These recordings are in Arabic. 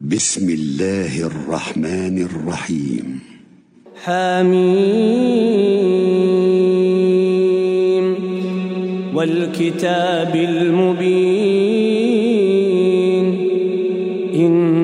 بسم الله الرحمن الرحيم. حميم. والكتاب المبين. إنا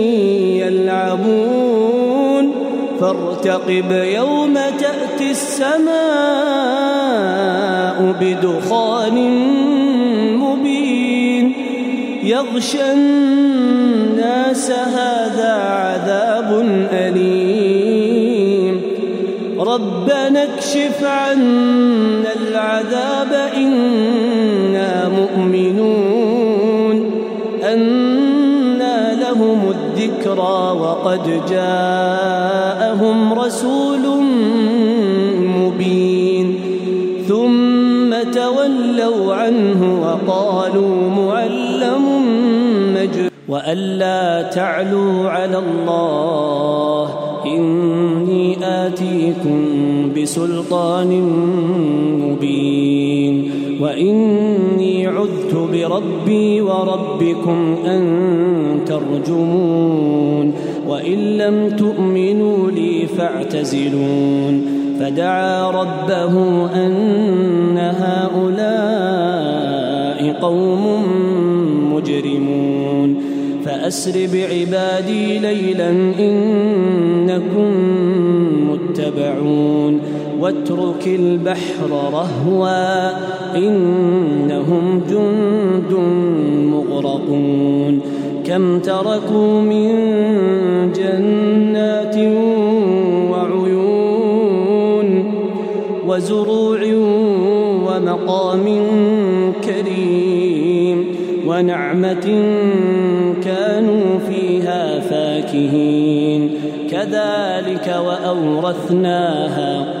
فارتقب يوم تأتي السماء بدخان مبين. يغشى الناس هذا عذاب أليم. ربنا اكشف عنا العذاب إنا الذكرى وقد جاءهم رسول مبين. ثم تولوا عنه وقالوا معلم مجنون. وألا تعلوا على الله إني آتيكم بسلطان مبين. وإني عذت بربي وربكم أن ترجمون وإن لم تؤمنوا لي فاعتزلون فدعا ربه أن هؤلاء قوم مجرمون فأسر بعبادي ليلا إنكم متبعون واترك البحر رهوا إنهم جند مغرقون كم تركوا من جنات وعيون وزروع ومقام كريم ونعمة كانوا فيها فاكهين كذلك وأورثناها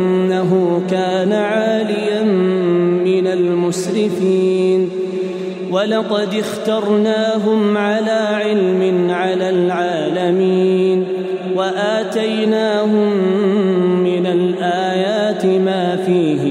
المسرفين ولقد اخترناهم على علم على العالمين. وآتيناهم من الآيات ما فيه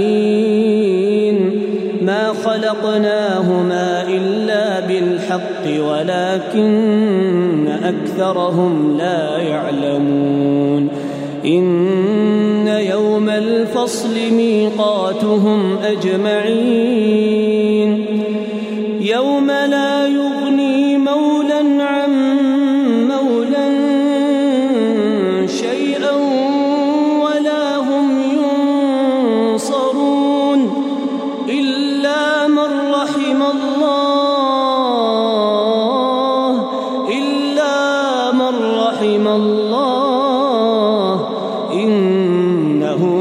خلقناهما إلا بالحق ولكن أكثرهم لا يعلمون. إن يوم الفصل ميقاتهم أجمعين. يوم لا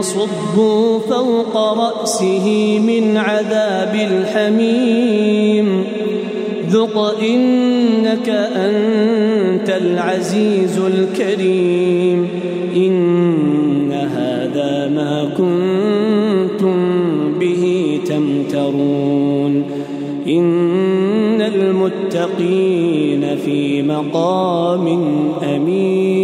صبوا فوق رأسه من عذاب الحميم. ذق إنك أنت العزيز الكريم. إن هذا ما كنتم به تمترون. إن المتقين في مقام أمين.